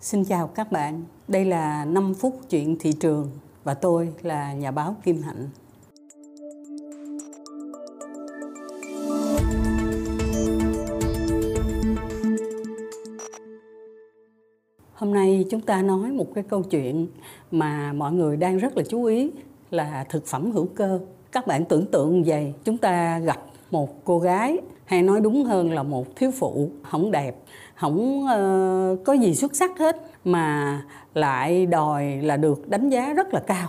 Xin chào các bạn. Đây là 5 phút chuyện thị trường và tôi là nhà báo Kim Hạnh. Hôm nay chúng ta nói một cái câu chuyện mà mọi người đang rất là chú ý là thực phẩm hữu cơ. Các bạn tưởng tượng vậy, chúng ta gặp một cô gái hay nói đúng hơn là một thiếu phụ không đẹp không uh, ờ, có gì xuất sắc hết mà lại đòi là được đánh giá rất là cao.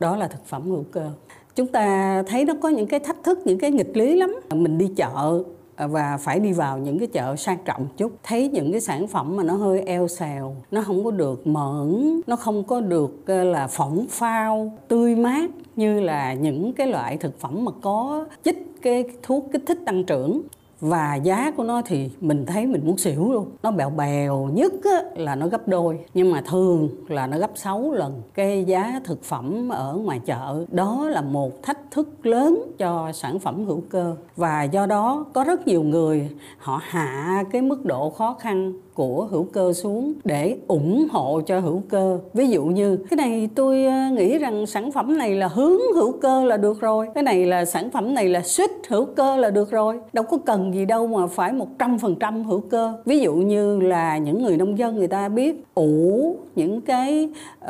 Đó là thực phẩm hữu cơ. Chúng ta thấy nó có những cái thách thức những cái nghịch lý lắm. Mình đi chợ à, và phải đi vào những cái chợ sang trọng chút. Thấy những cái sản phẩm mà nó hơi eo xèo nó không có được mởn nó không có được ờ, là phỏng phao tươi mát như là những cái loại thực phẩm mà có chích cái thuốc kích thích tăng trưởng và giá của nó thì mình thấy mình muốn xỉu luôn. Nó bèo bèo nhất á, là nó gấp đôi. Nhưng mà thường là nó gấp 6 lần cái giá thực phẩm ở ngoài chợ. Đó là một thách thức lớn cho sản phẩm hữu cơ. Và do đó có rất nhiều người họ hạ cái mức độ khó khăn của hữu cơ xuống để ủng hộ cho hữu cơ. Ví dụ như cái này tôi ờ, nghĩ rằng sản phẩm này là hướng hữu cơ là được rồi. Cái này là sản phẩm này là suýt hữu cơ là được rồi. Đâu có cần gì đâu mà phải một trăm phần trăm hữu cơ. Ví dụ như là những người nông dân người ta biết ủ những cái uh,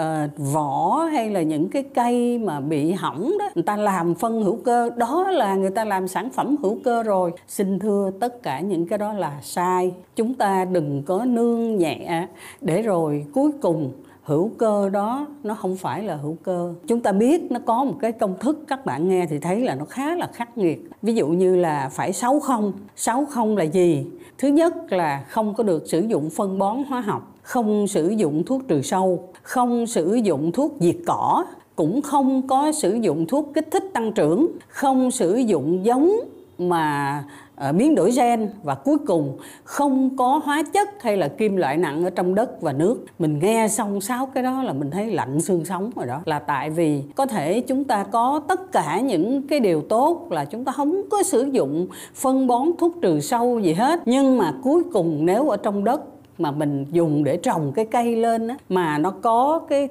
vỏ hay là những cái cây mà bị hỏng đó người ta làm phân hữu cơ. Đó là người ta làm sản phẩm hữu cơ rồi. Xin thưa tất cả những cái đó là sai. Chúng ta đừng có nương nhẹ để rồi cuối cùng hữu cơ đó nó không phải là hữu cơ. Chúng ta biết nó có một cái công thức, các bạn nghe thì thấy là nó khá là khắc nghiệt. Ví dụ như là phải sáu không. Sáu không là gì? Thứ nhất là không có được sử dụng phân bón hóa học, không sử dụng thuốc trừ sâu, không sử dụng thuốc diệt cỏ, cũng không có sử dụng thuốc kích thích tăng trưởng, không sử dụng giống mà uh, biến đổi gen và cuối cùng không có hóa chất hay là kim loại nặng ở trong đất và nước. Mình nghe xong sáu cái đó là mình thấy lạnh xương sống rồi đó. Là tại vì có thể chúng ta có tất cả những cái điều tốt là chúng ta không có sử dụng phân bón thuốc trừ sâu gì hết. Nhưng mà cuối cùng nếu ở trong đất mà mình dùng để trồng cái cây lên á, mà nó có cái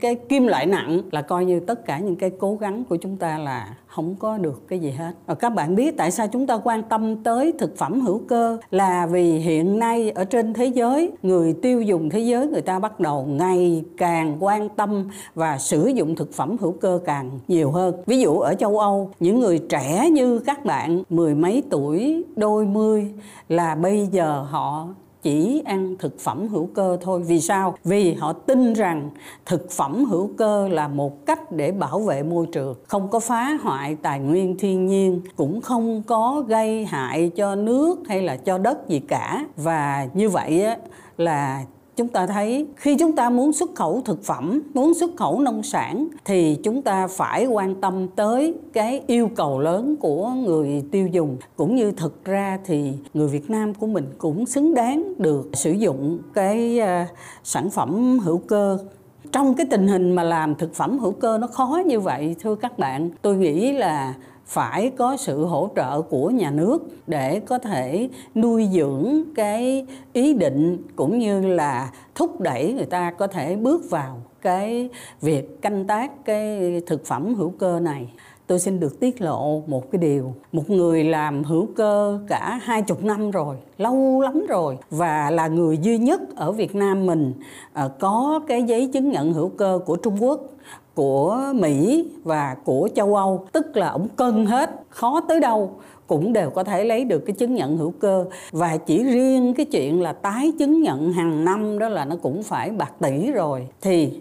cái kim loại nặng là coi như tất cả những cái cố gắng của chúng ta là không có được cái gì hết. Và các bạn biết tại sao chúng ta quan tâm tới thực phẩm hữu cơ là vì hiện nay ở trên thế giới, người tiêu dùng thế giới người ta bắt đầu ngày càng quan tâm và sử dụng thực phẩm hữu cơ càng nhiều hơn. Ví dụ ở châu Âu, những người trẻ như các bạn, mười mấy tuổi, đôi mươi là bây giờ họ chỉ ăn thực phẩm hữu cơ thôi. Vì sao? Vì họ tin rằng thực phẩm hữu cơ là một cách để bảo vệ môi trường. Không có phá hoại tài nguyên thiên nhiên, cũng không có gây hại cho nước hay là cho đất gì cả. Và như vậy á, là chúng ta thấy khi chúng ta muốn xuất khẩu thực phẩm, muốn xuất khẩu nông sản thì chúng ta phải quan tâm tới cái yêu cầu lớn của người tiêu dùng. Cũng như thực ra thì người Việt Nam của mình cũng xứng đáng được sử dụng cái à, sản phẩm hữu cơ. Trong cái tình hình mà làm thực phẩm hữu cơ nó khó như vậy, thưa các bạn, tôi nghĩ là phải có sự hỗ trợ của nhà nước để có thể nuôi dưỡng cái ý định cũng như là thúc đẩy người ta có thể bước vào cái việc canh tác cái thực phẩm hữu cơ này. Tôi xin được tiết lộ một cái điều. Một người làm hữu cơ cả hai chục năm rồi, lâu lắm rồi, và là người duy nhất ở việt nam mình ờ, có cái giấy chứng nhận hữu cơ của trung quốc của Mỹ và của châu Âu, tức là ổng cân hết, khó tới đâu, cũng đều có thể lấy được cái chứng nhận hữu cơ. Và chỉ riêng cái chuyện là tái chứng nhận hàng năm đó là nó cũng phải bạc tỷ rồi. Thì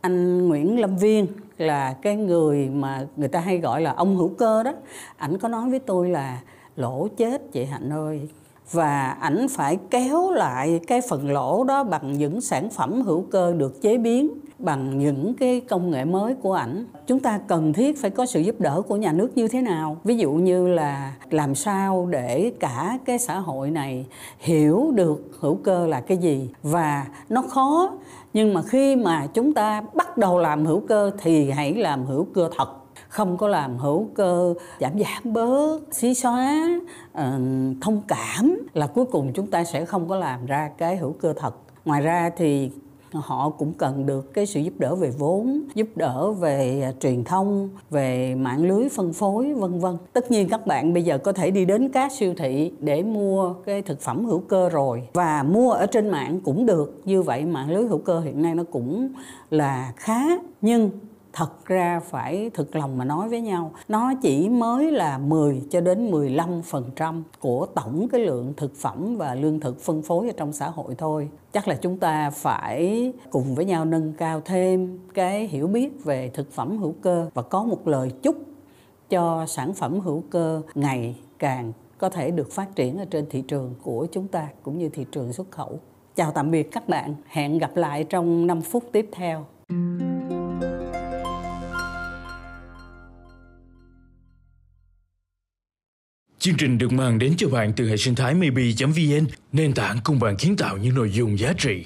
anh Nguyễn Lâm Viên là cái người mà người ta hay gọi là ông hữu cơ đó. Ảnh có nói với tôi là, lỗ chết chị Hạnh ơi. Và ảnh phải kéo lại cái phần lỗ đó bằng những sản phẩm hữu cơ được chế biến bằng những cái công nghệ mới của ảnh. Chúng ta cần thiết phải có sự giúp đỡ của nhà nước như thế nào? Ví dụ như là làm sao để cả cái xã hội này hiểu được hữu cơ là cái gì và nó khó, nhưng mà khi mà chúng ta bắt đầu làm hữu cơ thì hãy làm hữu cơ thật. Không có làm hữu cơ giảm giảm bớt, xí xóa ờ, thông cảm là cuối cùng chúng ta sẽ không có làm ra cái hữu cơ thật. Ngoài ra thì họ cũng cần được cái sự giúp đỡ về vốn, giúp đỡ về à, truyền thông, về mạng lưới phân phối, vân vân. Tất nhiên các bạn bây giờ có thể đi đến các siêu thị để mua cái thực phẩm hữu cơ rồi. Và mua ở trên mạng cũng được. Như vậy mạng lưới hữu cơ hiện nay nó cũng là khá, nhưng thật ra phải thực lòng mà nói với nhau nó chỉ mới là 10 cho đến 15% của tổng cái lượng thực phẩm và lương thực phân phối ở trong xã hội thôi chắc là chúng ta phải cùng với nhau nâng cao thêm cái hiểu biết về thực phẩm hữu cơ và có một lời chúc cho sản phẩm hữu cơ ngày càng có thể được phát triển ở trên thị trường của chúng ta cũng như thị trường xuất khẩu. Chào tạm biệt các bạn, hẹn gặp lại trong 5 phút tiếp theo. Chương trình được mang đến cho bạn từ hệ sinh thái maybe.vn, nền tảng cùng bạn kiến tạo những nội dung giá trị.